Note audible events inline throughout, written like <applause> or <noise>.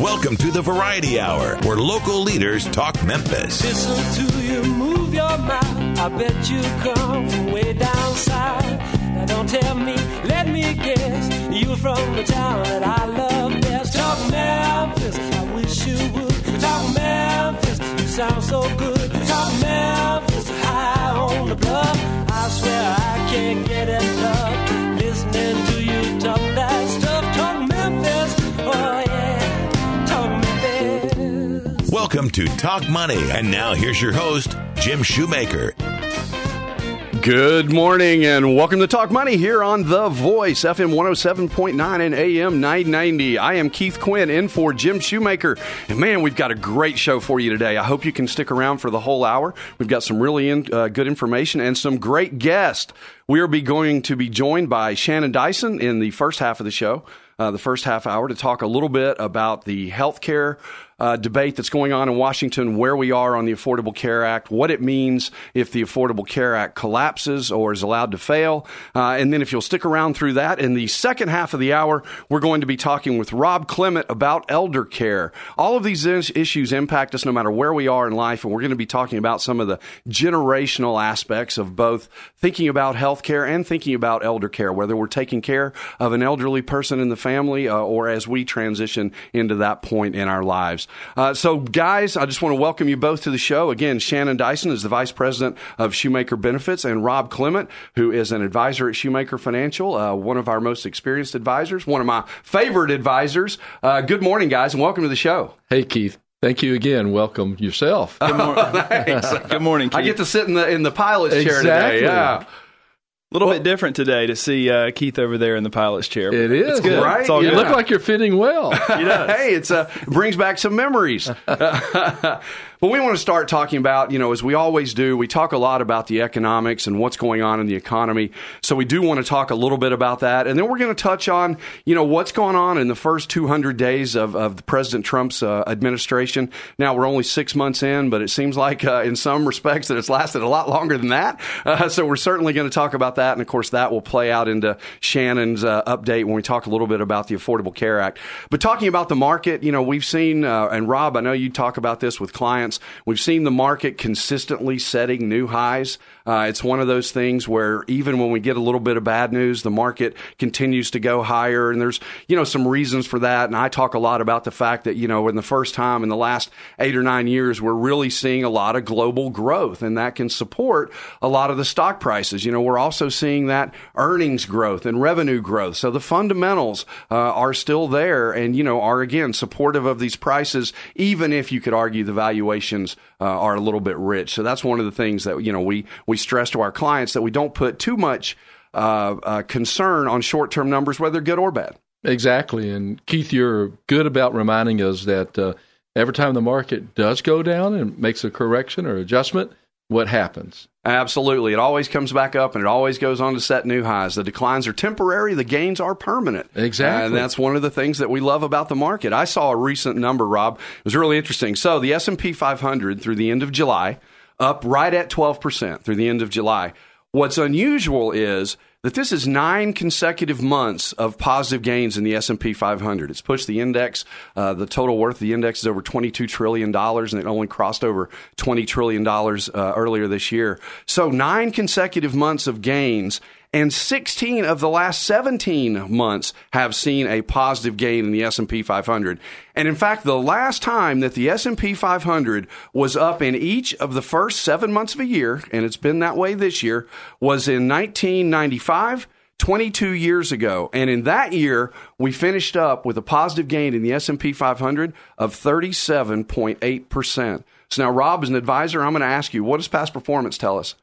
Welcome to the Variety Hour, where local leaders talk Memphis. Listen to you move your mouth. I bet you come from way down south. Now don't tell me, let me guess. You're from the town that I love best. Talk Memphis, I wish you would. Talk Memphis, you sound so good. Talk Memphis, high on the bluff. I swear I can't get enough. Welcome to Talk Money. And now here's your host, Jim Shoemaker. Good morning and welcome to Talk Money here on The Voice, FM 107.9 and AM 990. I am Keith Quinn in for Jim Shoemaker. And man, we've got a great show for you today. I hope you can stick around for the whole hour. We've got some really in, uh, good information and some great guests. We are be going to be joined by Shannon Dyson in the first half of the show. Uh, the first half hour to talk a little bit about the healthcare uh, debate that's going on in Washington, where we are on the Affordable Care Act, what it means if the Affordable Care Act collapses or is allowed to fail. Uh, and then, if you'll stick around through that, in the second half of the hour, we're going to be talking with Rob Clement about elder care. All of these is- issues impact us no matter where we are in life, and we're going to be talking about some of the generational aspects of both thinking about health care and thinking about elder care, whether we're taking care of an elderly person in the family uh, or as we transition into that point in our lives. Uh, so, guys, I just want to welcome you both to the show. Again, Shannon Dyson is the Vice President of Shoemaker Benefits, and Rob Clement, who is an advisor at Shoemaker Financial, uh, one of our most experienced advisors, one of my favorite advisors. Uh, good morning, guys, and welcome to the show. Hey, Keith. Thank you again. Welcome yourself. <laughs> Good, mor- Good morning, Keith. I get to sit in the in the pilot's chair Exactly. today. Yeah. A little bit different today to see uh, Keith over there in the pilot's chair. It is, It's good. right? It's all you good. look like you're fitting well. He does. <laughs> hey, it's uh, it brings back some memories. <laughs> but we want to start talking about, you know, as we always do, we talk a lot about the economics and what's going on in the economy. So we do want to talk a little bit about that, and then we're going to touch on, you know, what's going on in the first 200 days of, of President Trump's uh, administration. Now we're only six months in, but it seems like uh, in some respects that it's lasted a lot longer than that. Uh, so we're certainly going to talk about that, and of course that will play out into Shannon's uh, update when we talk a little bit about the Affordable Care Act. But talking about the market, you know, we've seen, uh, and Rob, I know you talk about this with clients. We've seen the market consistently setting new highs. Uh, it's one of those things where even when we get a little bit of bad news, the market continues to go higher, and there's you know some reasons for that. And I talk a lot about the fact that you know in the first time in the last eight or nine years, we're really seeing a lot of global growth, and that can support a lot of the stock prices. You know, we're also seeing that earnings growth and revenue growth. So the fundamentals uh, are still there, and you know are again supportive of these prices, even if you could argue the valuations uh, are a little bit rich. So that's one of the things that you know we we stress to our clients that we don't put too much uh, uh, concern on short term numbers, whether good or bad. exactly. And Keith, you're good about reminding us that uh, every time the market does go down and makes a correction or adjustment, what happens? Absolutely. It always comes back up and it always goes on to set new highs. The declines are temporary, the gains are permanent. Exactly. And that's one of the things that we love about the market. I saw a recent number, Rob. It was really interesting. So, the S&P 500 through the end of July up right at 12% through the end of July. What's unusual is that this is nine consecutive months of positive gains in the S&P 500. It's pushed the index, uh, the total worth of the index is over 22 trillion dollars and it only crossed over 20 trillion dollars uh, earlier this year. So 9 consecutive months of gains and 16 of the last 17 months have seen a positive gain in the S&P 500. And in fact, the last time that the S&P 500 was up in each of the first 7 months of a year, and it's been that way this year, was in 1995 22 years ago and in that year we finished up with a positive gain in the S&P 500 of 37.8%. So now Rob as an advisor I'm going to ask you what does past performance tell us?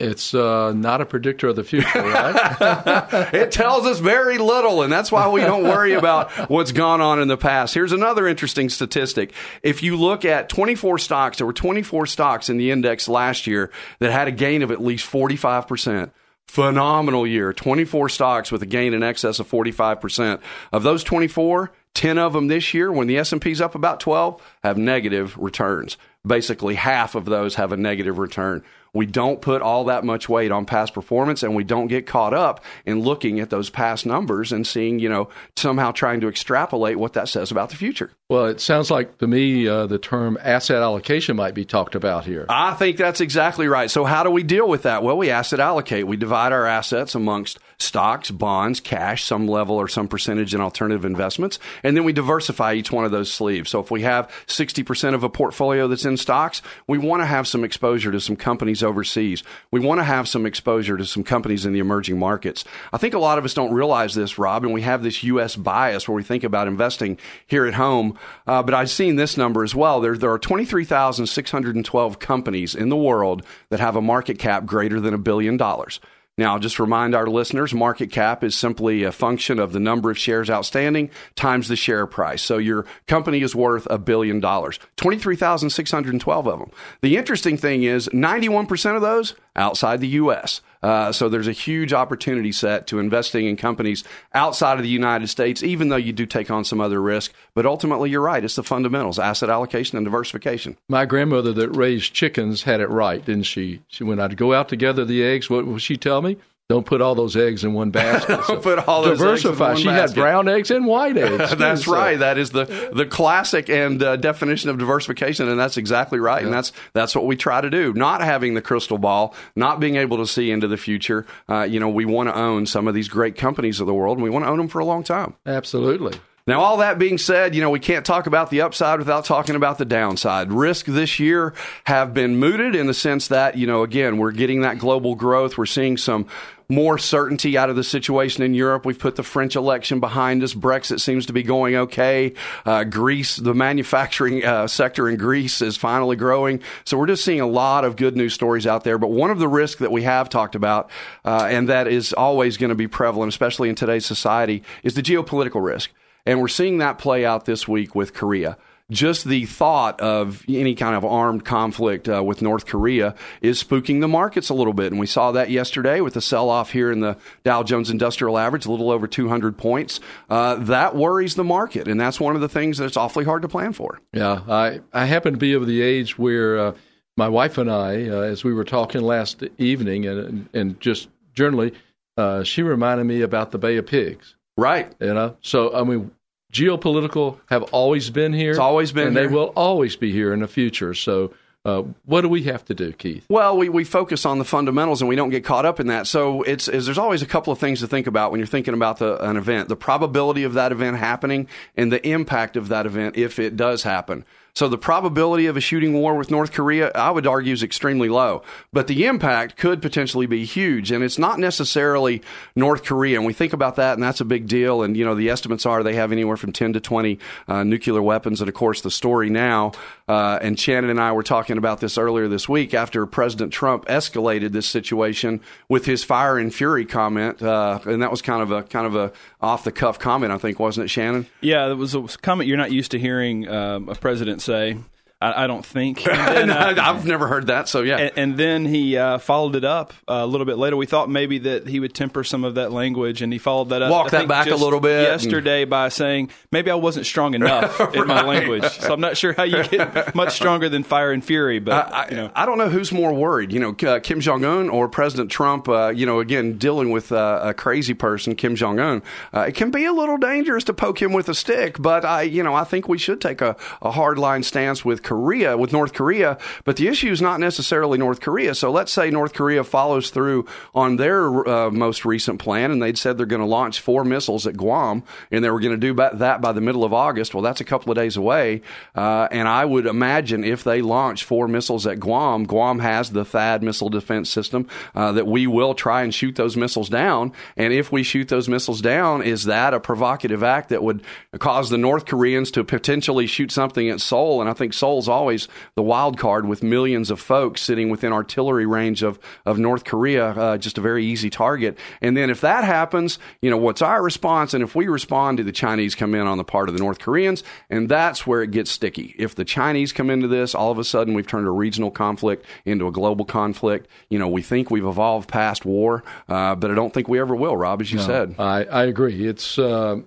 It's uh, not a predictor of the future, right? <laughs> it tells us very little, and that's why we don't worry about what's gone on in the past. Here's another interesting statistic. If you look at 24 stocks, there were 24 stocks in the index last year that had a gain of at least 45%. Phenomenal year. 24 stocks with a gain in excess of 45%. Of those 24, 10 of them this year, when the S&P's up about 12, have negative returns. Basically, half of those have a negative return. We don't put all that much weight on past performance and we don't get caught up in looking at those past numbers and seeing, you know, somehow trying to extrapolate what that says about the future. Well, it sounds like to me uh, the term asset allocation might be talked about here. I think that's exactly right. So, how do we deal with that? Well, we asset allocate. We divide our assets amongst stocks, bonds, cash, some level or some percentage in alternative investments, and then we diversify each one of those sleeves. So, if we have 60% of a portfolio that's in stocks, we want to have some exposure to some companies overseas. We want to have some exposure to some companies in the emerging markets. I think a lot of us don't realize this, Rob, and we have this U.S. bias where we think about investing here at home uh, but I've seen this number as well. There, there are 23,612 companies in the world that have a market cap greater than a billion dollars. Now, just remind our listeners market cap is simply a function of the number of shares outstanding times the share price. So your company is worth a billion dollars. 23,612 of them. The interesting thing is 91% of those outside the U.S. Uh, so there's a huge opportunity set to investing in companies outside of the United States, even though you do take on some other risk. But ultimately, you're right. It's the fundamentals: asset allocation and diversification. My grandmother that raised chickens had it right, didn't she? she when I'd go out to gather the eggs, what would she tell me? Don't put all those eggs in one basket. <laughs> Don't put all those diversify. Eggs in she one had brown eggs and white <laughs> eggs. that's too, so- right. That is the the classic and uh, definition of diversification, and that's exactly right. And that's that's what we try to do. Not having the crystal ball, not being able to see into the future. Uh, you know, we want to own some of these great companies of the world, and we want to own them for a long time. Absolutely. Now, all that being said, you know, we can't talk about the upside without talking about the downside. Risk this year have been mooted in the sense that, you know, again, we're getting that global growth. We're seeing some more certainty out of the situation in Europe. We've put the French election behind us. Brexit seems to be going okay. Uh, Greece, the manufacturing uh, sector in Greece is finally growing. So we're just seeing a lot of good news stories out there. But one of the risks that we have talked about, uh, and that is always going to be prevalent, especially in today's society, is the geopolitical risk. And we're seeing that play out this week with Korea. Just the thought of any kind of armed conflict uh, with North Korea is spooking the markets a little bit. And we saw that yesterday with the sell off here in the Dow Jones Industrial Average, a little over 200 points. Uh, that worries the market. And that's one of the things that's awfully hard to plan for. Yeah, I, I happen to be of the age where uh, my wife and I, uh, as we were talking last evening, and and just generally, uh, she reminded me about the Bay of Pigs. Right. You know, so I mean, geopolitical have always been here. It's always been and here. they will always be here in the future. So, uh, what do we have to do, Keith? Well, we, we focus on the fundamentals and we don't get caught up in that. So it's is there's always a couple of things to think about when you're thinking about the, an event: the probability of that event happening and the impact of that event if it does happen. So the probability of a shooting war with North Korea, I would argue, is extremely low. But the impact could potentially be huge, and it's not necessarily North Korea. And we think about that, and that's a big deal. And you know, the estimates are they have anywhere from 10 to 20 uh, nuclear weapons. And of course, the story now, uh, and Shannon and I were talking about this earlier this week after President Trump escalated this situation with his fire and fury comment, uh, and that was kind of a kind of a off the cuff comment, I think, wasn't it, Shannon? Yeah, it was a comment you're not used to hearing um, a president say. I, I don't think. <laughs> And then, uh, I've never heard that, so yeah. and, and then he uh, followed it up uh, a little bit later. We thought maybe that he would temper some of that language, and he followed that up. Walk I that back a little bit. yesterday by saying maybe I wasn't strong <laughs> enough in my language. So I'm not sure how you get much stronger than fire and fury. But I, you know, I don't know who's more worried, you know, uh, Kim Jong Un or President Trump. Uh, you know, again, dealing with uh, a crazy person, Kim Jong Un. Uh, it can be a little dangerous to poke him with a stick, but I, you know, I think we should take a, a hard line stance with Korea, with North Korea. But the issue is not necessarily North Korea. So let's say North Korea follows through on their uh, most recent plan, and they'd said they're going to launch four missiles at Guam, and they were going to do that by the middle of August. Well, that's a couple of days away, uh, and I would imagine if they launch four missiles at Guam, Guam has the THAAD missile defense system uh, that we will try and shoot those missiles down. And if we shoot those missiles down, is that a provocative act that would cause the North Koreans to potentially shoot something at Seoul? And I think Seoul's always the wild card with millions of folks sitting within artillery range of, of North Korea, uh, just a very easy target. And then if that happens, you know, what's our response? And if we respond, do the Chinese come in on the part of the North Koreans? And that's where it gets sticky. If the Chinese come into this, all of a sudden we've turned a regional conflict into a global conflict. You know, we think we've evolved past war, uh, but I don't think we ever will, Rob, as you said. I, I agree. It's uh,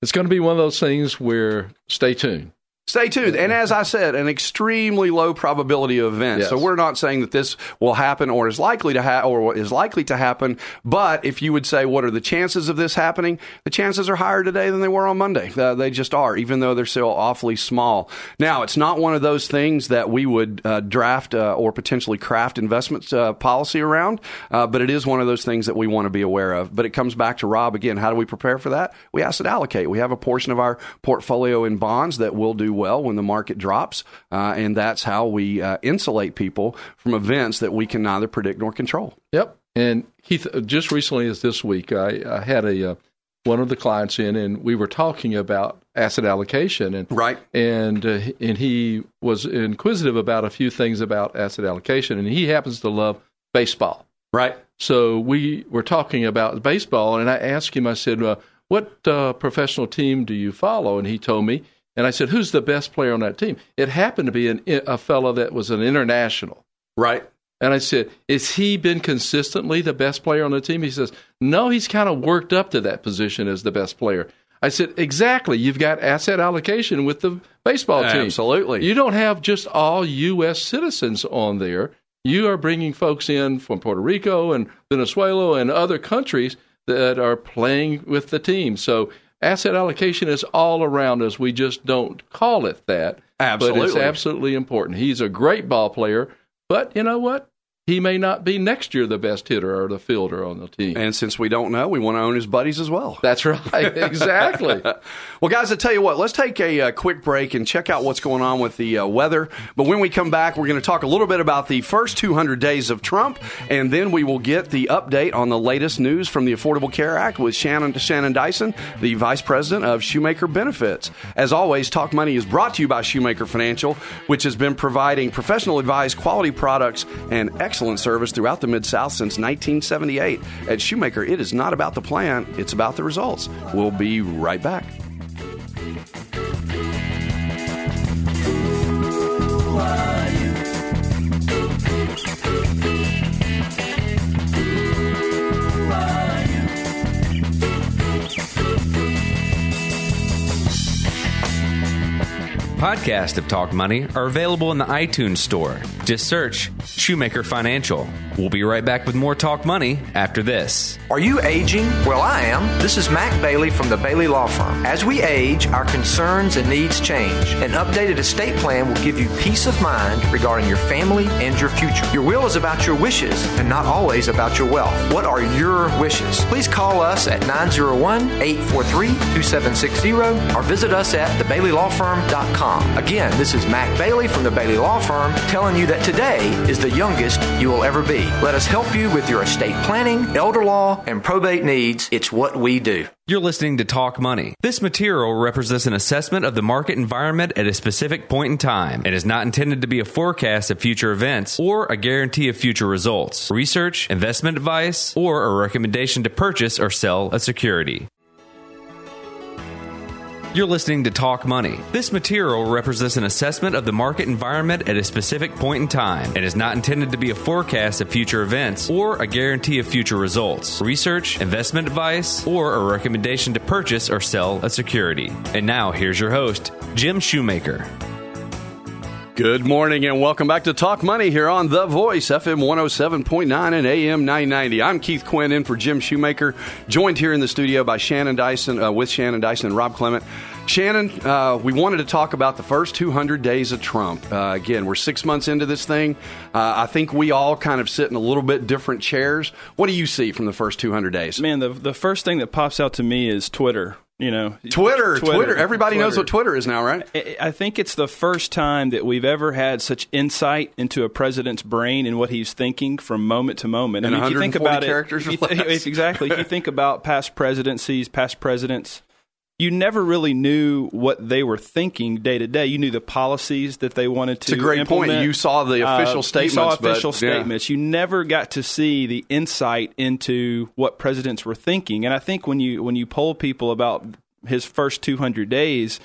it's going to be one of those things where stay tuned. Stay tuned. And as I said, an extremely low probability of event. Yes. So we're not saying that this will happen or is likely to ha- or is likely to happen. But if you would say, what are the chances of this happening? The chances are higher today than they were on Monday. Uh, they just are, even though they're still awfully small. Now, it's not one of those things that we would uh, draft uh, or potentially craft investment uh, policy around, uh, but it is one of those things that we want to be aware of. But it comes back to Rob again. How do we prepare for that? We asset allocate. We have a portion of our portfolio in bonds that will do well when the market drops, uh, and that's how we uh, insulate people from events that we can neither predict nor control. Yep. And Keith, uh, just recently as this week, I, I had a uh, one of the clients in, and we were talking about asset allocation, and Right. and uh, and he was inquisitive about a few things about asset allocation, and he happens to love baseball. Right. So we were talking about baseball, and I asked him. I said, uh, "What uh, professional team do you follow?" And he told me. And I said, "Who's the best player on that team?" It happened to be an, a fellow that was an international. Right. And I said, "Is he been consistently the best player on the team?" He says, "No, he's kind of worked up to that position as the best player." I said, "Exactly. You've got asset allocation with the baseball team. Absolutely. You don't have just all U.S. citizens on there. You are bringing folks in from Puerto Rico and Venezuela and other countries that are playing with the team. So asset allocation is all around us. We just don't call it that. But it's Absolutely. absolutely important. He's a great ball player, but you know what? He may not be next year the best hitter or the fielder on the team. And since we don't know, we want to own his buddies as well. That's right. <laughs> Exactly. <laughs> Well, guys, I tell you what, let's take a, uh quick break and check out what's going on with the uh, weather. But when we come back, we're going to talk a little bit about the first 200 days of Trump, and then we will get the update on the latest news from the Affordable Care Act with Shannon Shannon Dyson, the Vice President of Shoemaker Benefits. As always, Talk Money is brought to you by Shoemaker Financial, which has been providing professional advice, quality products and excellent service throughout the Mid South since 1978. At Shoemaker, it is not about the plan, it's about the results. We'll be right back. Podcasts of Talk Money are available in the iTunes Store. Just search Shoemaker Financial. We'll be right back with more Talk Money after this. Are you aging? Well, I am. This is Mac Bailey from the Bailey Law Firm. As we age, our concerns and needs change. An updated estate plan will give you peace of mind regarding your family and your future. Your will is about your wishes and not always about your wealth. What are your wishes? Please call us at 901 843 2760 or visit us at Again, this is Mac Bailey from the Bailey Law Firm telling you that today is the youngest you will ever be. Let us help you with your estate planning, elder law, and probate needs. It's what we do. You're listening to Talk Money. This material represents an assessment of the market environment at a specific point in time and is not intended to be a forecast of future events or a guarantee of future results, research, investment advice, or a recommendation to purchase or sell a security. You're listening to Talk Money. This material represents an assessment of the market environment at a specific point in time and is not intended to be a forecast of future events or a guarantee of future results, research, investment advice, or a recommendation to purchase or sell a security. And now, here's your host, Jim Shoemaker. Good morning and welcome back to Talk Money here on The Voice, FM 107.9 and AM 990. I'm Keith Quinn in for Jim Shoemaker, joined here in the studio by Shannon Dyson, uh, with Shannon Dyson and Rob Clement. Shannon, uh, we wanted to talk about the first 200 days of Trump. Uh, again, we're six months into this thing. Uh, I think we all kind of sit in a little bit different chairs. What do you see from the first 200 days? Man, the the first thing that pops out to me is Twitter. You know, Twitter, Twitter, Everybody knows what Twitter is now, right? I- think it's the first time that we've ever had such insight into a president's brain and what he's thinking from moment to moment. And I mean, if you think about characters it, or if you, less. if- exactly. if you think about past presidencies, past presidents, you never really knew what they were thinking day to day. You knew the policies that they wanted to. It's a great point. implement. You saw the official Uh, statements, You saw but- official yeah. statements. You never got to see the insight into what presidents were thinking. And I think when you when you poll people about his first 200 days,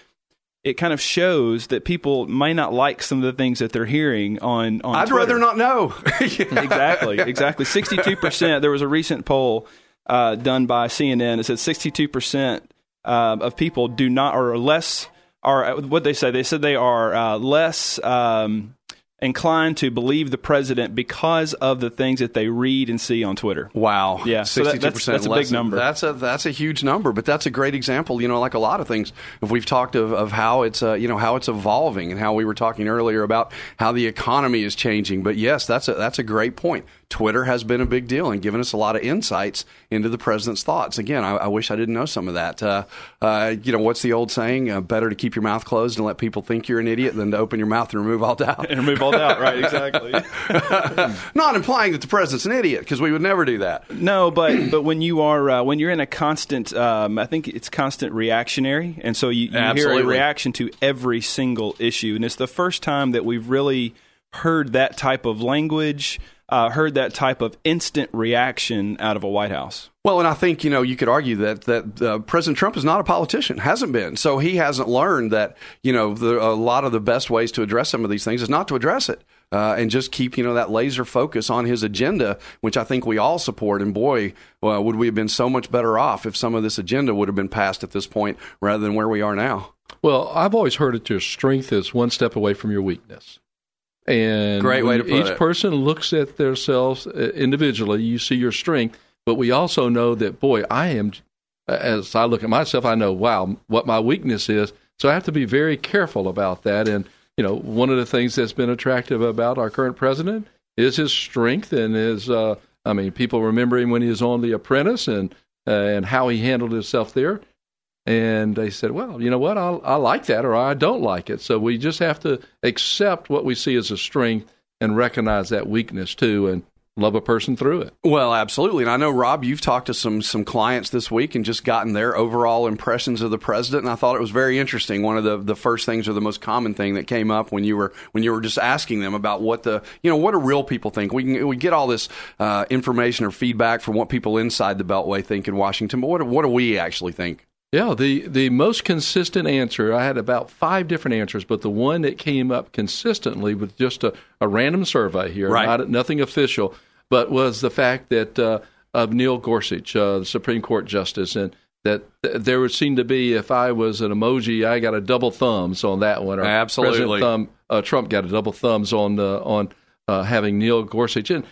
it kind of shows that people may not like some of the things that they're hearing on on. I'd Twitter. rather not know. <laughs> exactly, exactly. Sixty-two percent. There was a recent poll uh, done by CNN. It said sixty-two percent uh, of people do not or are less are what they say. They said they are uh, less. Um, inclined to believe the president because of the things that they read and see on Twitter. Wow. Yeah, so that- that's- that's a big number. That's a that's a huge number, but that's a great example. You know, like a lot of things, if we've talked of, of how it's uh, you know how it's evolving and how we were talking earlier about how the economy is changing. But yes, that's a that's a great point. Twitter has been a big deal and given us a lot of insights into the president's thoughts. Again, I, I wish I didn't know some of that. Uh, uh, you know, what's the old saying? Uh, better to keep your mouth closed and let people think you're an idiot than to open your mouth and remove all doubt. And remove all doubt, right? Exactly. <laughs> Not implying that the president's an idiot because we would never do that. No, but but when you are uh, when you're in a constant, um, I think it's constant reactionary, and so you, you hear a reaction to every single issue, and it's the first time that we've really heard that type of language, uh, heard that type of instant reaction out of a White House. Well, and I think you know you could argue that that uh, President Trump is not a politician, hasn't been, so he hasn't learned that you know the, a lot of the best ways to address some of these things is not to address it uh, and just keep you know that laser focus on his agenda, which I think we all support. And boy, well, would we have been so much better off if some of this agenda would have been passed at this point rather than where we are now. Well, I've always heard that your strength is one step away from your weakness. And Great way to put each it. person looks at themselves uh, individually, you see your strength, but we also know that, boy, I am, as I look at myself, I know, wow, what my weakness is. So I have to be very careful about that. And, you know, one of the things that's been attractive about our current president is his strength and his, uh, I mean, people remember him when he was on The Apprentice and, uh, and how he handled himself there and they said, "Well, you know what? I, I like that, or I don't like it." So we just have to accept what we see as a strength and recognize that weakness too, and love a person through it. Well, absolutely. And I know Rob, you've talked to some some clients this week and just gotten their overall impressions of the president. And I thought it was very interesting. One of the, the first things or the most common thing that came up when you were when you were just asking them about what the you know what do real people think. We can we get all this uh, information or feedback from what people inside the Beltway think in Washington, but what what do we actually think? Yeah, the the most consistent answer. I had about five different answers, but the one that came up consistently with just a, a random survey here, Right. not nothing official, but was the fact that uh, of Neil Gorsuch, uh, the Supreme Court justice, and that th- there would seem to be if I was an emoji, I got a double thumbs on that one. Or Absolutely. Thumb, uh, Trump got a double thumbs on uh, on uh, having Neil Gorsuch, and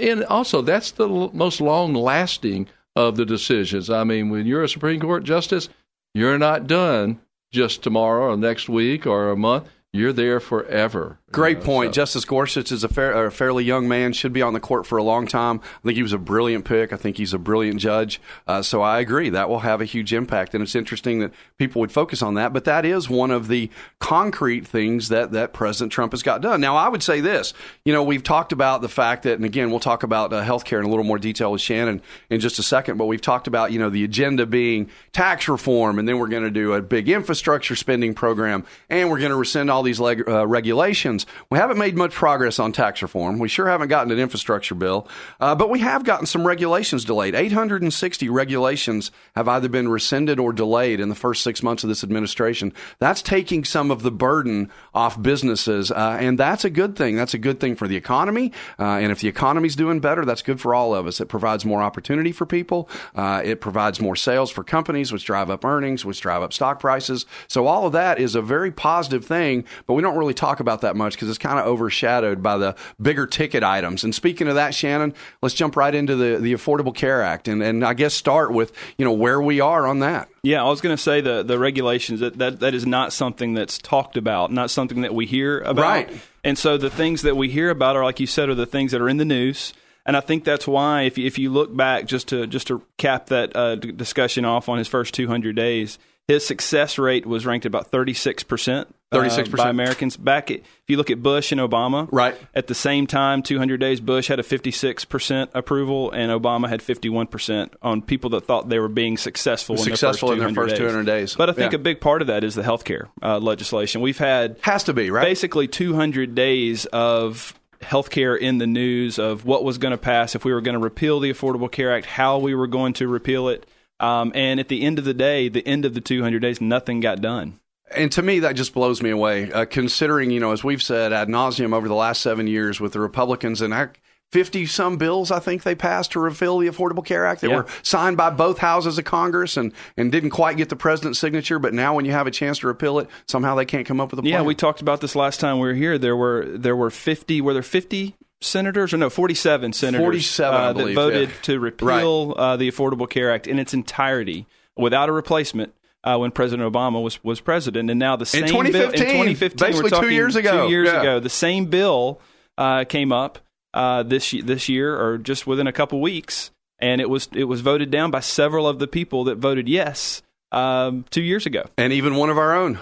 and also that's the l- most long lasting of the decisions. I mean, when you're a Supreme Court justice, you're not done just tomorrow or next week or a month. You're there forever. Great Uh, point. so- Justice Gorsuch is a, fair, a fairly young man, should be on the court for a long time. I think he was a brilliant pick. I think he's a brilliant judge. Uh, so I agree. That will have a huge impact. And it's interesting that people would focus on that. But that is one of the concrete things that, that President Trump has got done. Now, I would say this. You know, we've talked about the fact that, and again, we'll talk about uh, health care in a little more detail with Shannon in just a second, but we've talked about, you know, the agenda being tax reform, and then we're going to do a big infrastructure spending program, and we're going to rescind all these leg- uh, regulations. We haven't made much progress on tax reform. We sure haven't gotten an infrastructure bill, uh, but we have gotten some regulations delayed. 860 regulations have either been rescinded or delayed in the first six months of this administration. That's taking some of the burden off businesses, uh, and that's a good thing. That's a good thing for the economy. Uh, and if the economy's doing better, that's good for all of us. It provides more opportunity for people. Uh, it provides more sales for companies, which drive up earnings, which drive up stock prices. So all of that is a very positive thing, but we don't really talk about that much because it's kind of overshadowed by the bigger ticket items. And speaking of that, Shannon, let's jump right into the, the Affordable Care Act and, and I guess start with, you know, where we are on that. Yeah, I was going to say the the regulations that, that that is not something that's talked about, not something that we hear about. Right. And so the things that we hear about are, like you said, are the things that are in the news. And I think that's why, if you, if you look back, just to just to cap that uh, d- discussion off on his first 200 days, his success rate was ranked about 36 percent. 36%. by Americans. Back, at, if you look at Bush and Obama, Right. at the same time, 200 days, Bush had a 56 percent approval, and Obama had 51 percent on people that thought they were being successful, Successful in in their their first first 200 days. But I think Yeah. a big part of that is the health care uh, legislation. We've had Has to be, right? basically 200 days of healthcare in the news of what was going to pass if we were going to repeal the Affordable Care Act, how we were going to repeal it. Um, and at the end of the day, the end of the 200 days, nothing got done. And to me, that just blows me away. Uh, considering, you know, as we've said ad nauseum over the last seven years with the Republicans, and I, 50 some bills I think they passed to repeal the Affordable Care Act that Yeah. were signed by both houses of Congress and, and didn't quite get the president's signature. But now, when you have a chance to repeal it, somehow they can't come up with a plan. Yeah, we talked about this last time we were here. There were there were fifty. Were there fifty senators or no forty seven senators 47, I uh, believe, that voted yeah. to repeal uh, the Affordable Care Act in its entirety without a replacement. Uh, when President Obama was, was president, and now the same bill in 2015, 2015, basically we're two years ago. Two years Yeah. ago, the same bill uh, came up uh, this this year, or just within a couple weeks, and it was it was voted down by several of the people that voted yes um, two years ago and even one of our own.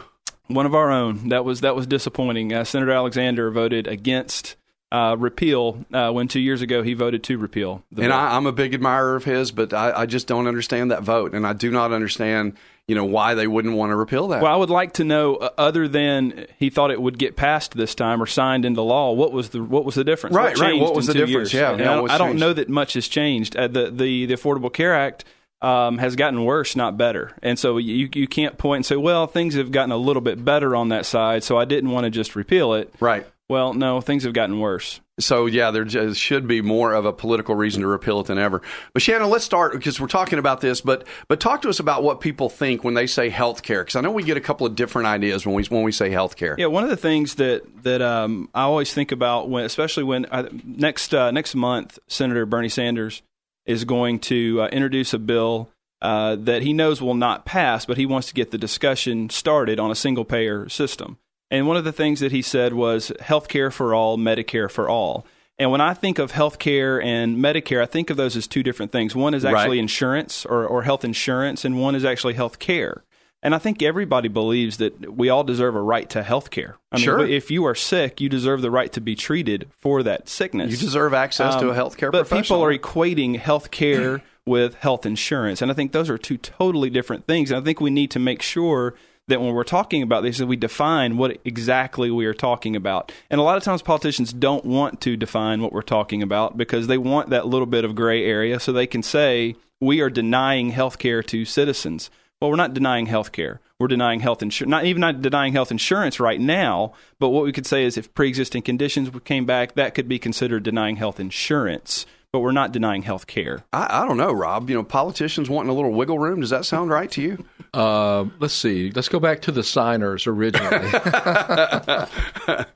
one of our own. That was that was disappointing. Uh, Senator Alexander voted against uh, repeal uh, when two years ago he voted to repeal. The And. I, I'm a big admirer of his, but I, I just don't understand that vote, and I do not understand, you know, why they wouldn't want to repeal that. well, I would like to know, uh, other than he thought it would get passed this time or signed into law, what was the what was the difference? Right, right. What was the difference? years? Yeah, yeah, I, what's I don't know that much has changed. Uh, the, the the Affordable Care Act. Um, has gotten worse, not better, and so you you can't point and say, well, things have gotten a little bit better on that side, so I didn't want to just repeal it. right. Well, no, things have gotten worse. So yeah, there just should be more of a political reason to repeal it than ever. But Shannon, let's start because we're talking about this. But but talk to us about what people think when they say health care, because I know we get a couple of different ideas when we when we say health care. Yeah, one of the things that that um, I always think about when, especially when uh, next uh, next month, Senator Bernie Sanders is going to uh, introduce a bill uh, that he knows will not pass, but he wants to get the discussion started on a single payer system. And one of the things that he said was health care for all, Medicare for all. And when I think of health care and Medicare, I think of those as two different things. One is actually Right. insurance or, or health insurance, and one is actually health care. And I think everybody believes that we all deserve a right to health care. I mean, Sure. if you are sick, you deserve the right to be treated for that sickness. You deserve access to a healthcare Um, But people are equating health care <clears throat> with health insurance. And I think those are two totally different things. And I think we need to make sure that when we're talking about this, that we define what exactly we are talking about. And a lot of times politicians don't want to define what we're talking about because they want that little bit of gray area so they can say, we are denying health care to citizens. Well, we're not denying health care. We're denying health insurance, not even not denying health insurance right now. But what we could say is if pre existing conditions came back, that could be considered denying health insurance. But we're not denying health care. I, I don't know, Rob. You know, politicians wanting a little wiggle room. Does that sound right to you? Uh, let's see. Let's go back to the signers originally. <laughs>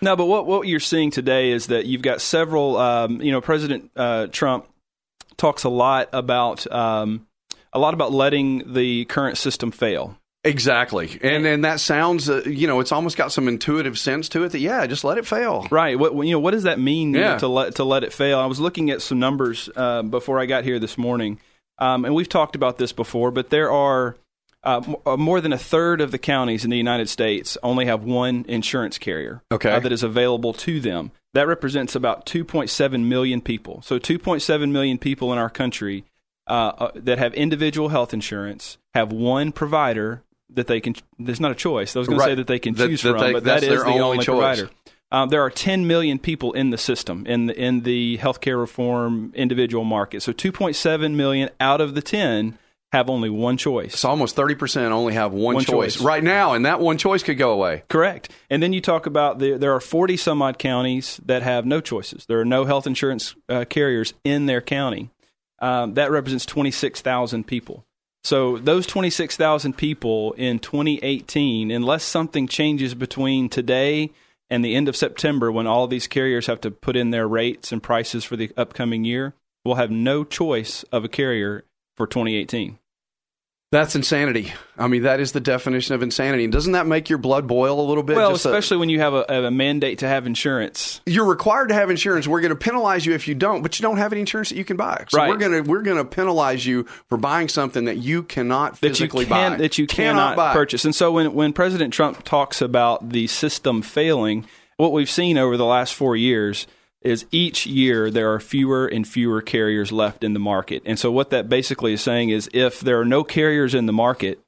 No, but what what you're seeing today is that you've got several. Um, you know, President uh, Trump talks a lot about um, a lot about letting the current system fail. Exactly, and and that sounds, uh, you know, it's almost got some intuitive sense to it. That yeah, just let it fail. Right. What you know? What does that mean you know, Yeah. to let to let it fail? I was looking at some numbers uh, before I got here this morning, um, and we've talked about this before. But there are uh, m- uh, more than a third of the counties in the United States only have one insurance carrier Okay. uh, that is available to them. That represents about 2.7 million people. So 2.7 million people in our country uh, uh, that have individual health insurance have one provider that they can. There's not a choice. I was going to say that they can That- choose that from, they- but that's their the only only choice. provider. Um, there are 10 million people in the system in the, in the healthcare reform individual market. So 2.7 million out of the 10 have only one choice. It's almost thirty percent only have one, One choice. choice. right now, and that one choice could go away. Correct. And then you talk about the, there are 40 some odd counties that have no choices. There are no health insurance uh, carriers in their county. Um, that represents 26,000 people. So those 26,000 people in 2018, unless something changes between today and the end of September when all these carriers have to put in their rates and prices for the upcoming year, will have no choice of a carrier for 2018. That's insanity. I mean, that is the definition of insanity. And doesn't that make your blood boil a little bit? Well, Just a- especially when you have a, a mandate to have insurance. you're required to have insurance. We're going to penalize you if you don't, but you don't have any insurance that you can buy. So Right. we're going to we're going to penalize you for buying something that you cannot that you physically can buy. that you cannot cannot purchase. And so when when President Trump talks about the system failing, what we've seen over the last 4 years is each year there are fewer and fewer carriers left in the market. And so what that basically is saying is if there are no carriers in the market,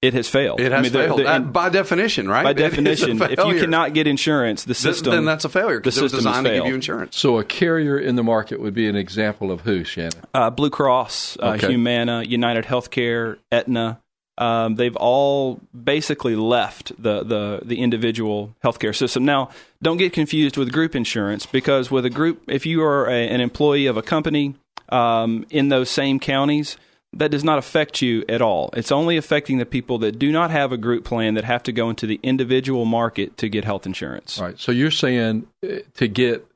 it has failed. It has I mean, the- failed the- Uh, and by definition, right? by <laughs> It is a definition, if you cannot get insurance, the Th- system then that's a failure the because it was system has designed to give you insurance. so a carrier in the market would be an example of who, Shannon? uh, Blue Cross, uh, Humana, United Healthcare, Aetna, um, they've all basically left the, the, the individual healthcare system. Now, don't get confused with group insurance because with a group, if you are a, an employee of a company um, in those same counties, that does not affect you at all. It's only affecting the people that do not have a group plan that have to go into the individual market to get health insurance. Right. So you're saying uh, to get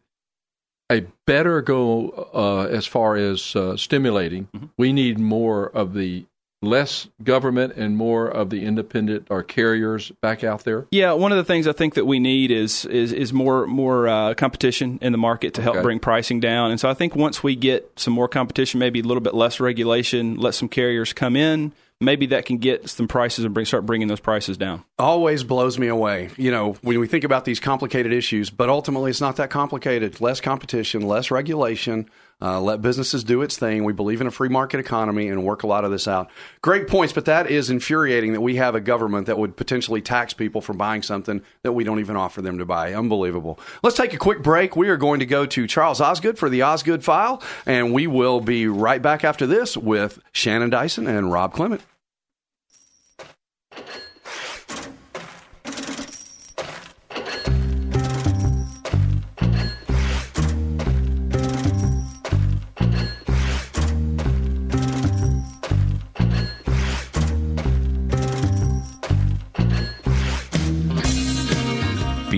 a better go uh, as far as uh, stimulating, Mm-hmm. we need more of the less government and more of the independent or carriers back out there. Yeah, one of the things I think that we need is is, is more more uh, competition in the market to help Okay. bring pricing down. And so I think once we get some more competition, maybe a little bit less regulation, let some carriers come in, maybe that can get some prices and bring start bringing those prices down. always blows me away. You know, when we think about these complicated issues, but ultimately it's not that complicated. Less competition, less regulation. Uh, let businesses do its thing. We believe in a free market economy and work a lot of this out. Great points, but that is infuriating that we have a government that would potentially tax people for buying something that we don't even offer them to buy. Unbelievable. Let's take a quick break. We are going to go to Charles Osgood for the Osgood File, and we will be right back after this with Shannon Dyson and Rob Clement.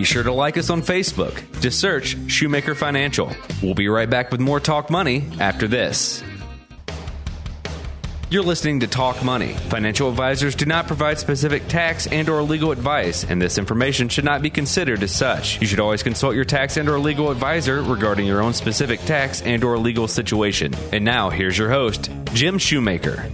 Sure to like us on Facebook. Just search Shoemaker Financial. We'll be right back with more Talk Money after this. You're listening to Talk Money. Financial advisors do not provide specific tax and or legal advice, and this information should not be considered as such. You should always consult your tax and or legal advisor regarding your own specific tax and or legal situation. And now, here's your host, Jim Shoemaker.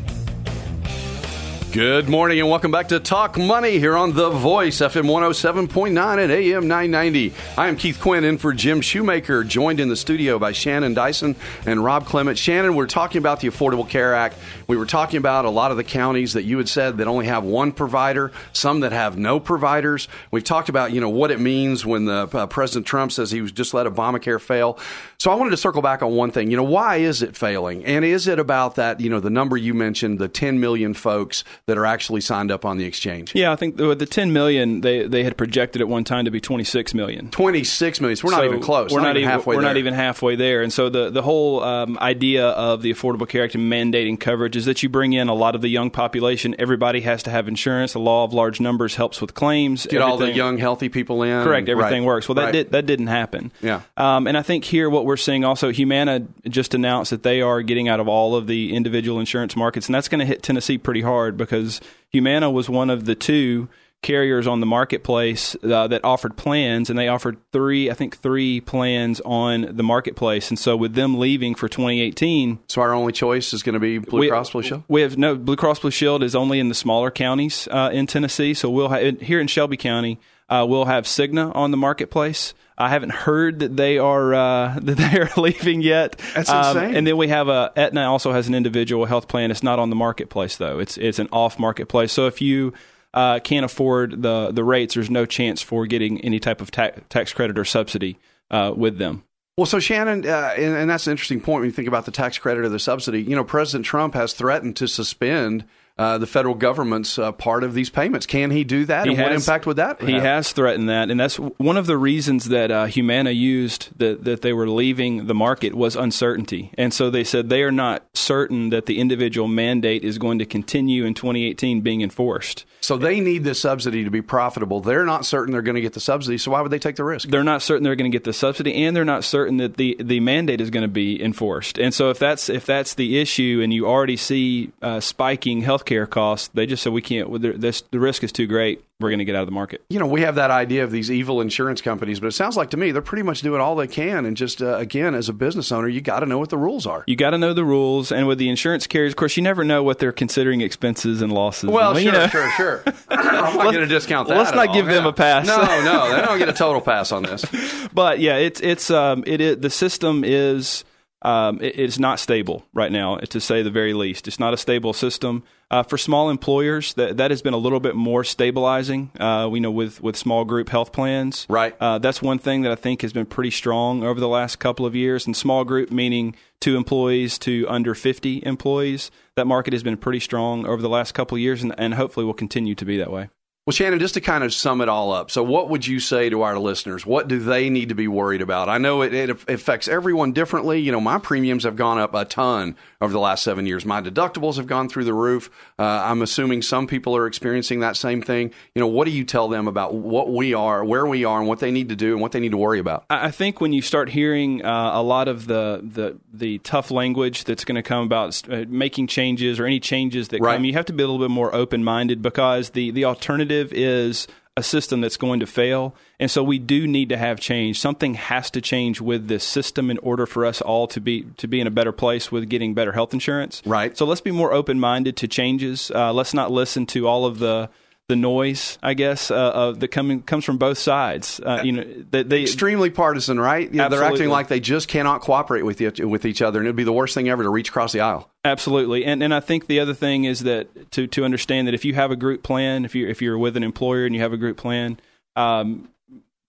Good morning and welcome back to Talk Money here on The Voice, FM 107.9 and AM 990. I am Keith Quinn in for Jim Shoemaker, joined in the studio by Shannon Dyson and Rob Clement. Shannon, we're talking about the Affordable Care Act. We were talking about a lot of the counties that you had said that only have one provider, some that have no providers. We've talked about, you know, what it means when the uh, President Trump says he was just let Obamacare fail. So I wanted to circle back on one thing. You know, why is it failing? And is it about that, you know, the number you mentioned, the 10 million folks that are actually signed up on the exchange? Yeah, I think the, the 10 million they they had projected at one time to be 26 million. 26 million. So we're not even close. We're not, even halfway We're there. not even halfway there. And so the the whole um, idea of the Affordable Care Act and mandating coverage is that you bring in a lot of the young population. Everybody has to have insurance. The law of large numbers helps with claims. Get all the young, healthy people in. Correct. Everything Right. works. Well, that Right. did that didn't happen. Yeah. Um, and I think here what we're seeing also, Humana just announced that they are getting out of all of the individual insurance markets, and that's going to hit Tennessee pretty hard because Humana was one of the two carriers on the marketplace uh, that offered plans, and they offered three, I think, three plans on the marketplace. And so with them leaving for 2018, So our only choice is going to be Blue we, Cross Blue Shield? We have no Blue Cross Blue Shield is only in the smaller counties uh, in Tennessee. So we'll have here in Shelby County, uh, we'll have Cigna on the marketplace. I haven't heard that they are uh, <laughs> that they are leaving yet. That's Um, insane. and then we have a Aetna also has an individual health plan. It's not on the marketplace though. It's it's an off marketplace. So if you uh, can't afford the the rates, there's no chance for getting any type of ta- tax credit or subsidy uh, with them. Well, so Shannon, uh, and, and that's an interesting point when you think about the tax credit or the subsidy. You know, President Trump has threatened to suspend uh, the federal government's uh, part of these payments. Can he do that? and what impact would that He have? has threatened that, and that's one of the reasons that uh, Humana used that that they were leaving the market was uncertainty, and so they said they are not certain that the individual mandate is going to continue in 2018 being enforced. So they need this subsidy to be profitable. They're not certain they're going to get the subsidy, so why would they take the risk? They're not certain they're going to get the subsidy, and they're not certain that the, the mandate is going to be enforced. And so, if that's if that's the issue, and you already see uh, spiking healthcare costs, they just said we can't. This, the risk is too great. We're going to get out of the market. You know, we have that idea of these evil insurance companies, but it sounds like to me they're pretty much doing all they can. And just uh, again, as a business owner, you got to know what the rules are. You got to know the rules, and with the insurance carriers, of course, you never know what they're considering expenses and losses. Well, And, sure, you know, sure, sure. <laughs> I'm not going to discount that. let's not all. give them Yeah. a pass. No, no, they don't get a <laughs> total pass on this. But yeah, it's it's um it is the system is um it is not stable right now, to say the very least. It's not a stable system. Uh, for small employers, that that has been a little bit more stabilizing. Uh, we know with with small group health plans, Right. Uh, that's one thing that I think has been pretty strong over the last couple of years. And small group meaning two employees to under 50 employees. That market has been pretty strong over the last couple of years, and, and hopefully will continue to be that way. Well, Shannon, just to kind of sum it all up, so what would you say to our listeners? What do they need to be worried about? I know it, it affects everyone differently. You know, my premiums have gone up a ton over the last seven years. My deductibles have gone through the roof. Uh, I'm assuming some people are experiencing that same thing. You know, what do you tell them about what we are, where we are, and what they need to do and what they need to worry about? I think when you start hearing uh, a lot of the, the, the tough language that's going to come about uh, making changes or any changes that Right. come, you have to be a little bit more open minded because the, the alternative is a system that's going to fail. And so we do need to have change. Something has to change with this system in order for us all to be to be in a better place with getting better health insurance. Right. So let's be more open minded to changes. Uh, let's not listen to all of the the noise, I guess, uh, of that coming comes from both sides. Uh, you know, they, they Extremely partisan, right? Yeah, they're acting like they just cannot cooperate with each, with each other, and it'd be the worst thing ever to reach across the aisle. Absolutely, and and I think the other thing is that to to understand that if you have a group plan, if you if you're with an employer and you have a group plan, um,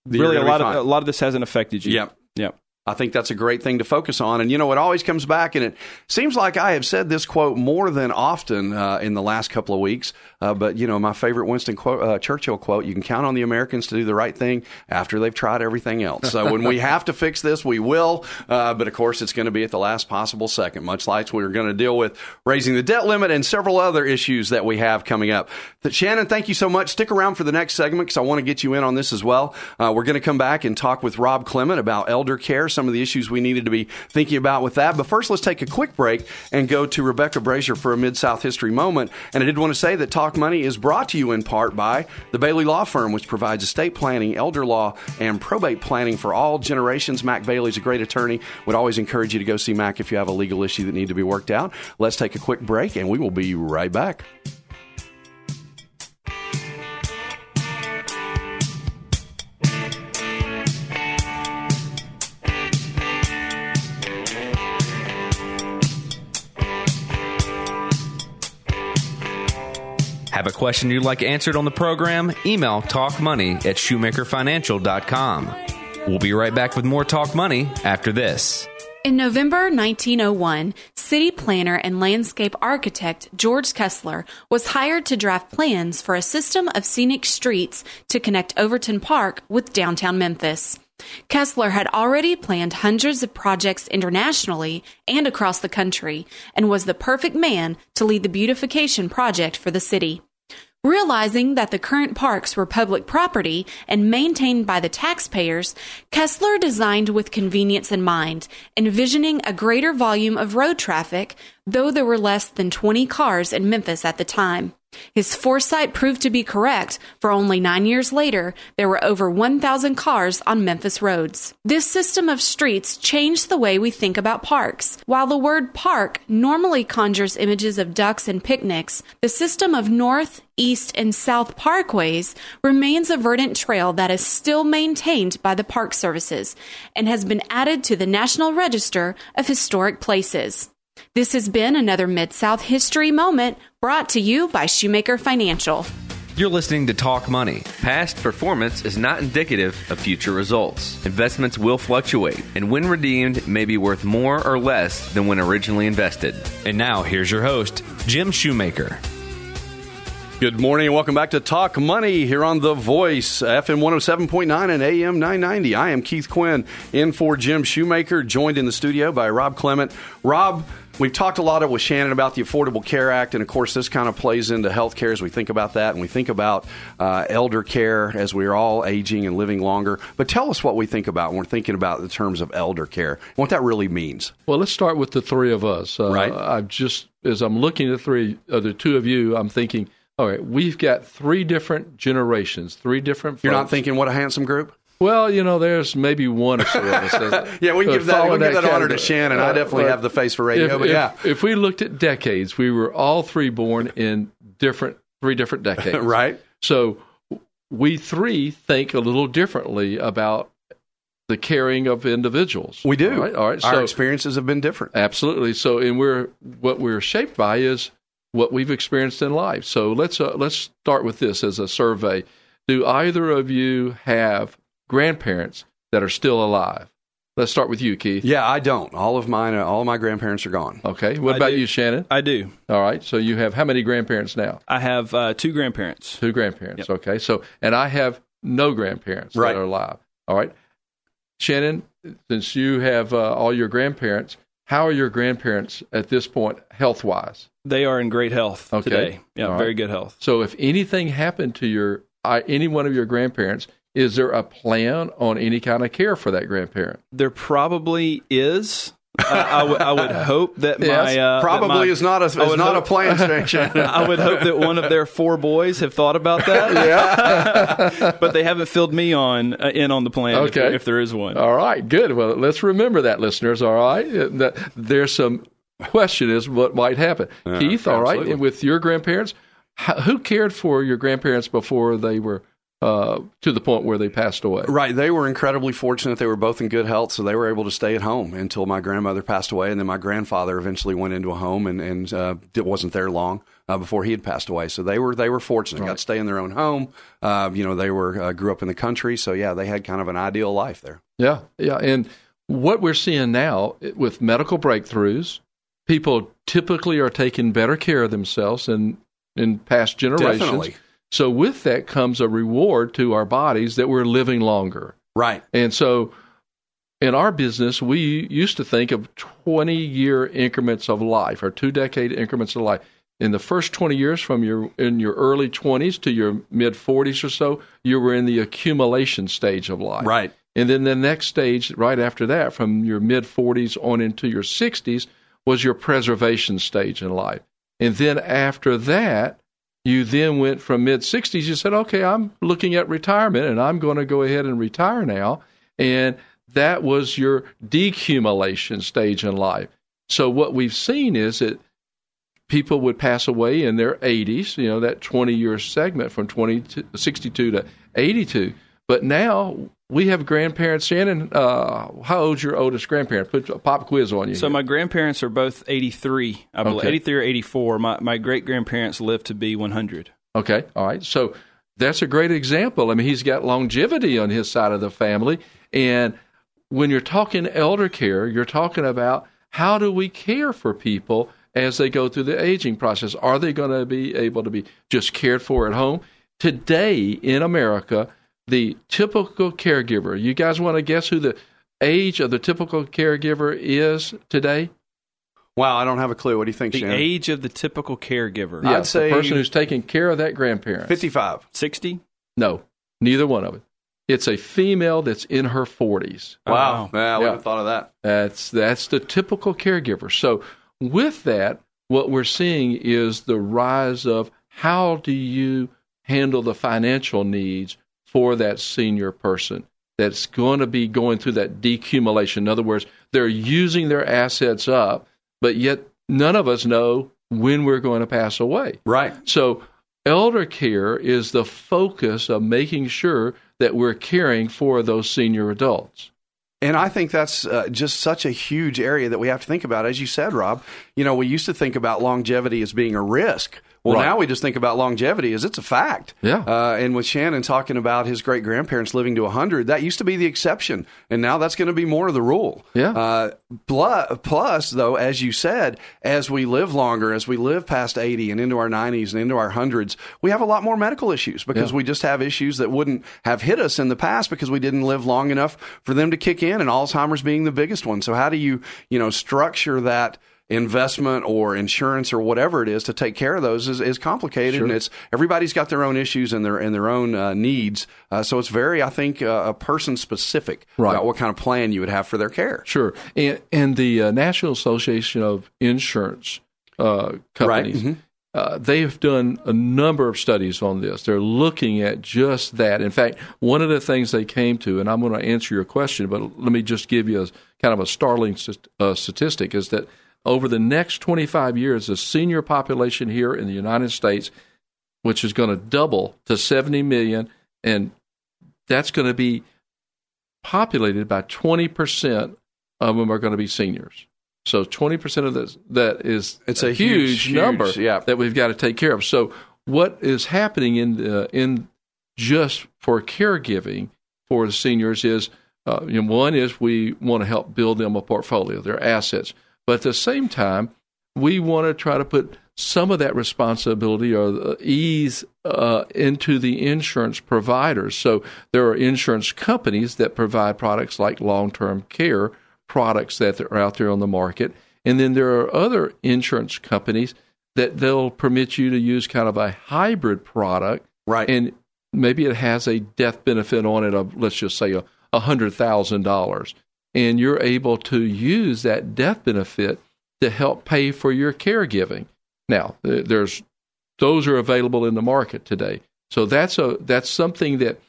really a lot of a lot of this hasn't affected you. Yep. Yep. I think that's a great thing to focus on. And, you know, it always comes back, and it seems like I have said this quote more than often uh, in the last couple of weeks. Uh, but, you know, my favorite Winston quote, uh, Churchill quote you can count on the Americans to do the right thing after they've tried everything else. So when we have to fix this, we will. Uh, but, of course, it's going to be at the last possible second, much like we're going to deal with raising the debt limit and several other issues that we have coming up. But Shannon, thank you so much. Stick around for the next segment because I want to get you in on this as well. Uh, we're going to come back and talk with Rob Clement about elder care, some of the issues we needed to be thinking about with that. But first, let's take a quick break and go to Rebecca Brazier for a Mid South History moment. And I did want to say that Talk Money is brought to you in part by the Bailey Law Firm, which provides estate planning, elder law, and probate planning for all generations. Mac Bailey's a great attorney. Would always encourage you to go see Mac if you have a legal issue that need to be worked out. Let's take a quick break, and we will be right back. Have a question you'd like answered on the program? Email talkmoney at shoemakerfinancial.com. We'll be right back with more Talk Money after this. In November 1901, city planner and landscape architect George Kessler was hired to draft plans for a system of scenic streets to connect Overton Park with downtown Memphis. Kessler had already planned hundreds of projects internationally and across the country and was the perfect man to lead the beautification project for the city. Realizing that the current parks were public property and maintained by the taxpayers, Kessler designed with convenience in mind, envisioning a greater volume of road traffic, though there were less than 20 cars in Memphis at the time. His foresight proved to be correct, for only nine years later, there were over 1,000 cars on Memphis roads. This system of streets changed the way we think about parks. While the word park normally conjures images of ducks and picnics, the system of north, east, and south parkways remains a verdant trail that is still maintained by the Park Services and has been added to the National Register of Historic Places. This has been another Mid South History Moment brought to you by Shoemaker Financial. You're listening to Talk Money. Past performance is not indicative of future results. Investments will fluctuate, and when redeemed, may be worth more or less than when originally invested. And now, here's your host, Jim Shoemaker. Good morning and welcome back to Talk Money here on The Voice, FM 107.9 and AM 990. I am Keith Quinn in for Jim Shoemaker, joined in the studio by Rob Clement. Rob, we've talked a lot with Shannon about the Affordable Care Act, and of course, this kind of plays into health care as we think about that and we think about uh, elder care as we are all aging and living longer. But tell us what we think about when we're thinking about the terms of elder care, what that really means. Well, let's start with the three of us. Uh, Right. I've just, as I'm looking at the three, uh, the two of you, I'm thinking, all right, we've got three different generations, three different. You're not thinking, what a handsome group? Well, you know, there's maybe one or so of us. that- <laughs> Yeah, we can give that, we can give that honor to. Shannon. I Uh, definitely but have the face for radio, if, but if- yeah. if we looked at decades, we were all three born in different, three different decades. <laughs> right? So we three think a little differently about the caring of individuals. We do. All right. All right. Our so experiences have been different. absolutely. So, and we're what we're shaped by is what we've experienced in life. So let's uh, let's start with this as a survey. Do either of you have grandparents that are still alive? Let's start with you, Keith. Yeah, I don't. All of mine, uh, all of my grandparents are gone. Okay. What I about do. you, Shannon? I do. All right. So you have how many grandparents now? I have uh, two grandparents. Two grandparents. Yep. Okay. So, and I have no grandparents Right. that are alive. All right. Shannon, since you have uh, all your grandparents, how are your grandparents at this point, health wise? They are in great health Okay. today. Yeah, All right. very good health. So, if anything happened to your uh, any one of your grandparents, is there a plan on any kind of care for that grandparent? There probably is. Uh, I would- <laughs> hope that my Yes, uh, that Probably my- is not a is I would not a plan, <laughs> Shannon. I would hope that one of their four boys have thought about that. <laughs> Yeah, but they haven't filled me on uh, in on the plan. Okay. if, there is one. All right, good. Well, let's remember that, listeners. All right, Uh, that there's some question is what might happen. Keith, all right, absolutely. and with your grandparents, how, who cared for your grandparents before they were uh, to the point where they passed away? Right. They were incredibly fortunate. They were both in good health, so they were able to stay at home until my grandmother passed away. And then my grandfather eventually went into a home and, and uh, it wasn't there long uh, before he had passed away. So they were they were fortunate. Got to stay in their own home. Uh, you know, they were uh, grew up in the country. So yeah, they had kind of an ideal life there. Yeah, yeah. And what we're seeing now with medical breakthroughs, people typically are taking better care of themselves than in past generations. Definitely. So with that comes a reward to our bodies that we're living longer. Right. And so in our business, we used to think of 20 year increments of life or two decade increments of life. In the first 20 years from your in your early 20s to your mid 40s or so, you were in the accumulation stage of life. Right. And then the next stage right after that from your mid 40s on into your 60s was your preservation stage in life. And then after that, you then went from mid 60s you said okay i'm looking at retirement and i'm going to go ahead and retire now. And that was your decumulation stage in life. So what we've seen is that people would pass away in their 80s you know that 20 year segment from 20 to 62 to 82 but now we have grandparents shannon uh, how old's your oldest grandparent put a pop quiz on you So here. my grandparents are both 83, I believe, Okay. 83 or 84. My my great grandparents lived to be 100. Okay, all right. So that's a great example. I mean, he's got longevity on his side of the family. And when you're talking elder care, you're talking about how do we care for people as they go through the aging process? Are they going to be able to be just cared for at home? Today in America, the typical caregiver, you guys want to guess who the age of the typical caregiver is today? Wow. I don't have a clue. What do you think, The Shannon? age of the typical caregiver. Yeah, I'd say the person who's taking care of that grandparent. Fifty-five. 60? No, neither one of it. It's a female that's in her 40s. Wow. Yeah, I would Yeah. have thought of that. That's that's the typical caregiver. So with that, what we're seeing is the rise of how do you handle the financial needs for that senior person that's going to be going through that decumulation. In other words, they're using their assets up, but yet none of us know when we're going to pass away. Right. So, elder care is the focus of making sure that we're caring for those senior adults. And I think that's uh, just such a huge area that we have to think about. As you said, Rob, you know, we used to think about longevity as being a risk. Well, Right. now we just think about longevity as it's a fact. Yeah. Uh, and with Shannon talking about his great grandparents living to 100, that used to be the exception. And now that's going to be more of the rule. Yeah. Uh, plus, plus, though, as you said, as we live longer, as we live past 80 and into our 90s and into our hundreds, we have a lot more medical issues because Yeah. we just have issues that wouldn't have hit us in the past because we didn't live long enough for them to kick in, and Alzheimer's being the biggest one. So, how do you, you know, structure that? Investment or insurance or whatever it is to take care of those is, is complicated and it's everybody's got their own issues and their and their own uh, needs uh, so it's very i think uh, a person specific Right. about what kind of plan you would have for their care Sure. And, and the uh, National Association of Insurance uh, companies, Mhm. uh, they have done a number of studies on this. They're looking at just that. In fact, one of the things they came to, and I'm going to answer your question, but let me just give you a kind of a startling st- uh, statistic, is that over the next 25 years, the senior population here in the United States, which is going to double to 70 million, and that's going to be populated by 20% of them are going to be seniors. So 20% of this, that is It's a huge, huge, number yeah. that we've got to take care of. So what is happening in the, in just for caregiving for the seniors is uh, you know, one is we want to help build them a portfolio, their assets, but at the same time, we want to try to put some of that responsibility or ease uh, into the insurance providers. So there are insurance companies that provide products like long-term care products that are out there on the market, and then there are other insurance companies that they'll permit you to use kind of a hybrid product, Right. And maybe it has a death benefit on it of let's just say a a hundred thousand dollars, and you're able to use that death benefit to help pay for your caregiving. Now, there's those are available in the market today. So that's a that's something that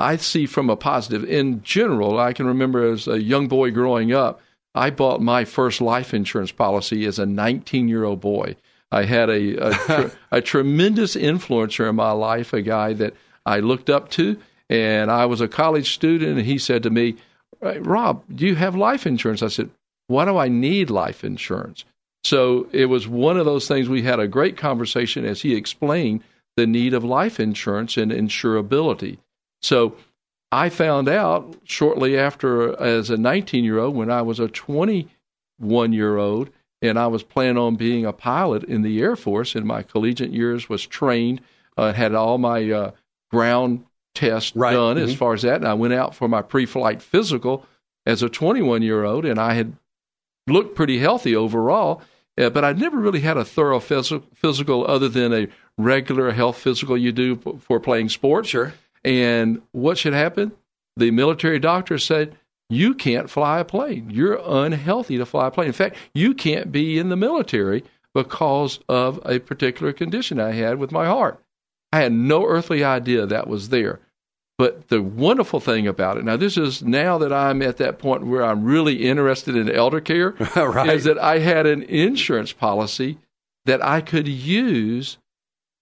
I see from a positive. In general, I can remember as a young boy growing up, I bought my first life insurance policy as a 19 year old boy. I had a a, <laughs> tr- a tremendous influencer in my life, a guy that I looked up to, and I was a college student, and he said to me, "Hey, "Rob, do you have life insurance?" I said, "Why do I need life insurance?" So it was one of those things. We had a great conversation as he explained the need of life insurance and insurability. So I found out shortly after, as a 19 year old, when I was a 21 year old, and I was planning on being a pilot in the Air Force in my collegiate years, was trained, uh, had all my uh, ground tests Right. done as Mhm. far as that, and I went out for my pre-flight physical as a 21 year old, and I had looked pretty healthy overall, uh, but I'd never really had a thorough phys- physical other than a regular health physical you do p- for playing sports. Sure. And what should happen? The military doctor said, You can't fly a plane. You're unhealthy to fly a plane. In fact, you can't be in the military because of a particular condition I had with my heart. I had no earthly idea that was there. But the wonderful thing about it, now this is now that I'm at that point where I'm really interested in elder care, <laughs> Right. is that I had an insurance policy that I could use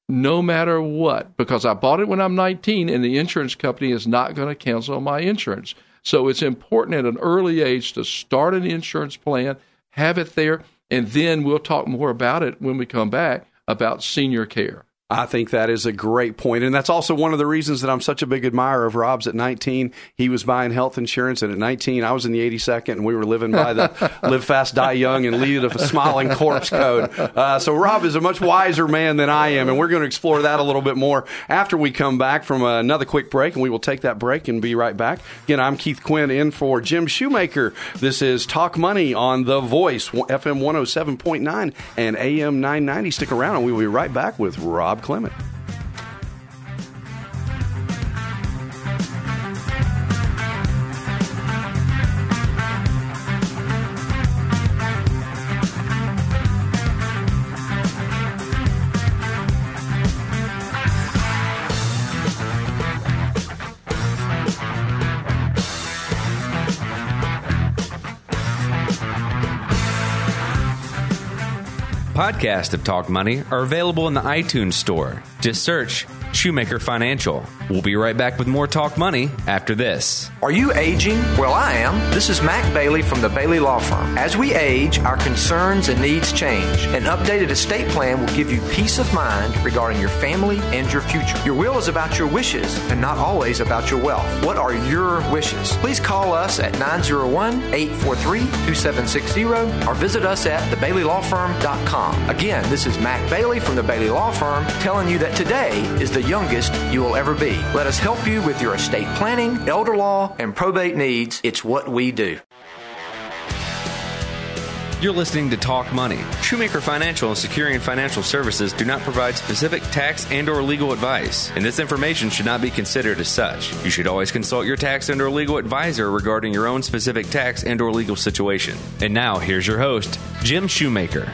no matter what because I bought it when I'm 19 and the insurance company is not going to cancel my insurance. So it's important at an early age to start an insurance plan, have it there, and then we'll talk more about it when we come back about senior care. I think that is a great point. And that's also one of the reasons that I'm such a big admirer of Rob's. At 19, he was buying health insurance. And at 19, I was in the 82nd and we were living by the <laughs> live fast, die young, and lead a smiling corpse code. Uh, so Rob is a much wiser man than I am. And we're going to explore that a little bit more after we come back from another quick break. And we will take that break and be right back. Again, I'm Keith Quinn in for Jim Shoemaker. This is Talk Money on The Voice, FM 107.9 and AM 990. Stick around and we will be right back with Rob Clement. Podcasts of Talk Money are available in the iTunes Store. Just search Shoemaker Financial. We'll be right back with more Talk Money after this. Are you aging? Well, I am. This is Mac Bailey from the Bailey Law Firm. As we age, our concerns and needs change. An updated estate plan will give you peace of mind regarding your family and your future. Your will is about your wishes and not always about your wealth. What are your wishes? Please call us at 901 843 2760 or visit us at thebaileylawfirm.com. Again, this is Mac Bailey from the Bailey Law Firm telling you that today is the youngest you will ever be. Let us help you with your estate planning, elder law, and probate needs. It's what we do. You're listening to Talk Money. Shoemaker Financial and Securian Financial Services do not provide specific tax and or legal advice, and this information should not be considered as such. You should always consult your tax and or legal advisor regarding your own specific tax and or legal situation. And now, here's your host, Jim Shoemaker.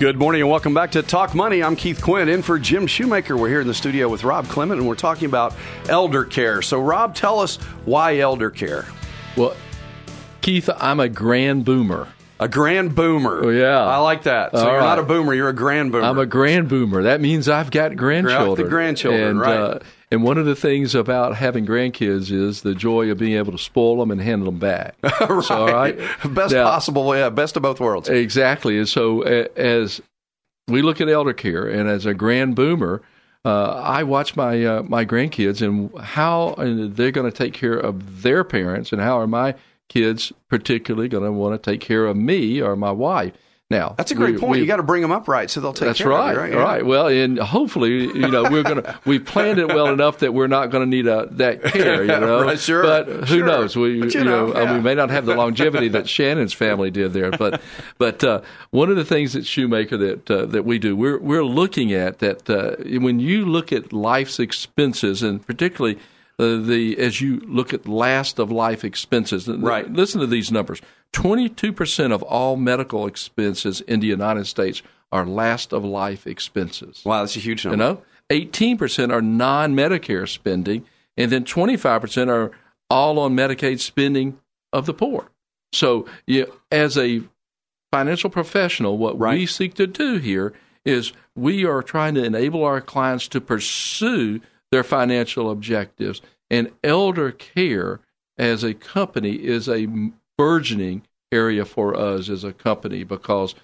Good morning and welcome back to Talk Money. I'm Keith Quinn in for Jim Shoemaker. We're here in the studio with Rob Clement and we're talking about elder care. So, Rob, tell us why elder care? Well, Keith, I'm a grand boomer. A grand boomer. Oh, yeah. I like that. So, All you're not a boomer, you're a grand boomer. I'm a grand boomer. That means I've got grandchildren. The grandchildren, and, right. Uh, and one of the things about having grandkids is the joy of being able to spoil them and hand them back. <laughs> right. So, all right. Best Now- possible, yeah, best of both worlds. Exactly. And so, as we look at elder care, and as a grand boomer, uh, I watch my uh, my grandkids and how they're going to take care of their parents, and how are my kids particularly going to want to take care of me or my wife. Now that's a great we, point. We, you got to bring them up right, so they'll take. That's care right, of you, right. Yeah. right. Well, and hopefully, you know, we're gonna <laughs> we planned it well enough that we're not going to need a that <laughs> care, you know. right, sure, but who sure. knows? We but you, know, know, yeah. we may not have the <laughs> longevity that Shannon's family did there, but but uh, one of the things that Shoemaker that uh, that we do, we're we're looking at that uh, when you look at life's expenses and particularly. Uh, the as you look at last of life expenses, Right. Listen to these numbers: twenty-two percent of all medical expenses in the United States are last of life expenses. Wow, that's a huge You number. know, eighteen percent are non-Medicare spending, and then twenty-five percent are all on Medicaid spending of the poor. So, you, as a financial professional, what we seek to do here is we are trying to enable our clients to pursue their financial objectives. And elder care as a company is a burgeoning area for us as a company because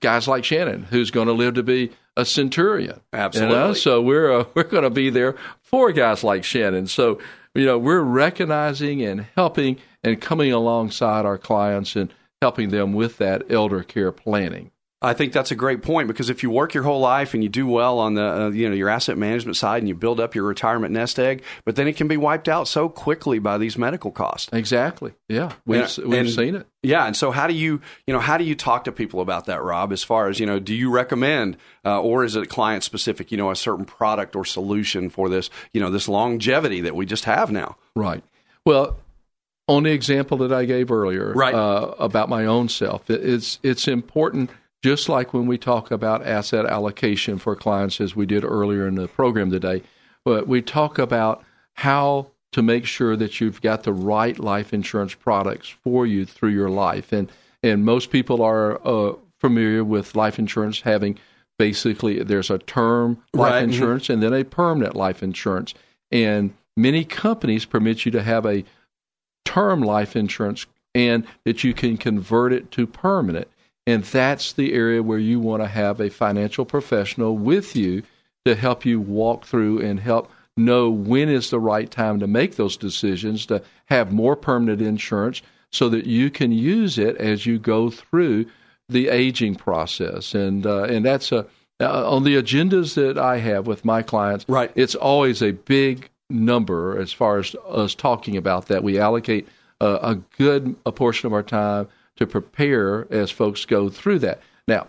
guys like Shannon, who's going to live to be a centurion, you know? Absolutely. So we're uh, <laughs> we're going to be there for guys like Shannon. So you know we're recognizing and helping and coming alongside our clients and helping them with that elder care planning. I think that's a great point because if you work your whole life and you do well on the uh, you know your asset management side and you build up your retirement nest egg, but then it can be wiped out so quickly by these medical costs. Exactly. Yeah, we've And- we've and- seen it. Yeah, and so how do you you know how do you talk to people about that, Rob? As far as you know, do you recommend uh, or is it client specific? You know, a certain product or solution for this you know this longevity that we just have now. Right. Well, on the example that I gave earlier Right. uh, about my own self, it's it's important. Just like when we talk about asset allocation for clients, as we did earlier in the program today, but we talk about how to make sure that you've got the right life insurance products for you through your life. And and most people are uh, familiar with life insurance having basically there's a term life Right. Mhm. insurance and then a permanent life insurance. And many companies permit you to have a term life insurance and that you can convert it to permanent. And that's the area where you want to have a financial professional with you to help you walk through and help know when is the right time to make those decisions to have more permanent insurance so that you can use it as you go through the aging process. And uh, and that's a uh, on the agendas that I have with my clients. Right. It's always a big number as far as us talking about that. We allocate uh, a good a portion of our time to prepare as folks go through that. Now,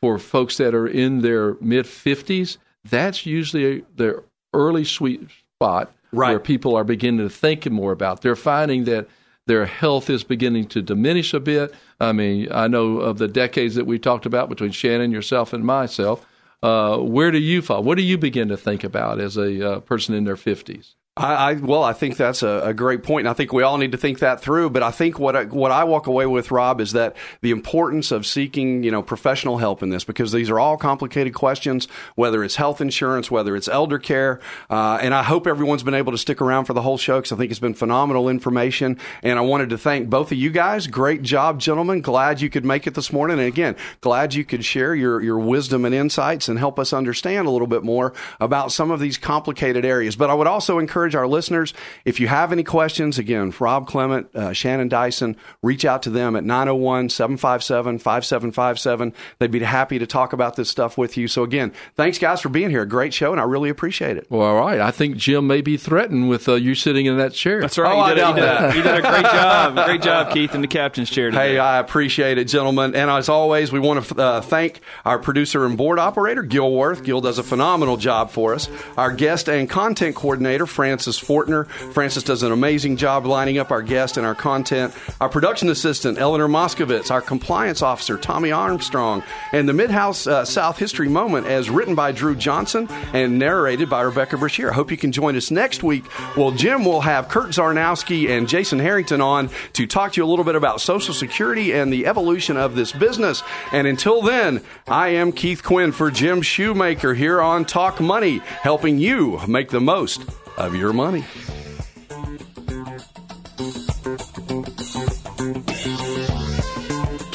for folks that are in their mid 50s, that's usually their early sweet spot Right. where people are beginning to think more about. They're finding that their health is beginning to diminish a bit. I mean, I know of the decades that we talked about between Shannon, yourself, and myself. Uh, where do you fall? What do you begin to think about as a uh, person in their 50s? I, I well, I think that's a, a great point, and I think we all need to think that through. But I think what I, what I walk away with, Rob, is that the importance of seeking you know professional help in this because these are all complicated questions. Whether it's health insurance, whether it's elder care, uh, and I hope everyone's been able to stick around for the whole show because I think it's been phenomenal information. And I wanted to thank both of you guys. Great job, gentlemen. Glad you could make it this morning, and again, glad you could share your your wisdom and insights and help us understand a little bit more about some of these complicated areas. But I would also encourage our listeners, if you have any questions, again, Rob Clement, uh, Shannon Dyson, reach out to them at 901 757 5757. They'd be happy to talk about this stuff with you. So, again, thanks, guys, for being here. Great show, and I really appreciate it. Well, all right. I think Jim may be threatened with uh, you sitting in that chair. That's right. Oh, I you, did, doubt you, did, that. you did a great job. Great job, Keith, in the captain's chair today. Hey, I appreciate it, gentlemen. And as always, we want to uh, thank our producer and board operator, Gil Worth. Gil does a phenomenal job for us. Our guest and content coordinator, Francis Fortner. Francis does an amazing job lining up our guests and our content. Our production assistant, Eleanor Moskovitz. Our compliance officer, Tommy Armstrong. And the Midhouse uh, South History Moment, as written by Drew Johnson and narrated by Rebecca Brashear. I hope you can join us next week. Well, Jim will have Kurt Zarnowski and Jason Harrington on to talk to you a little bit about Social Security and the evolution of this business. And until then, I am Keith Quinn for Jim Shoemaker here on Talk Money, helping you make the most of your money.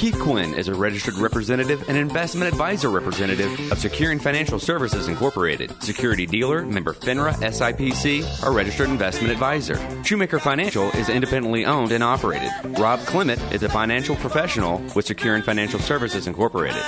Keith Quinn is a registered representative and investment advisor representative of Securian Financial Services Incorporated, security dealer, member FINRA SIPC, a registered investment advisor. Shoemaker Financial is independently owned and operated. Rob Clement is a financial professional with Securian Financial Services Incorporated.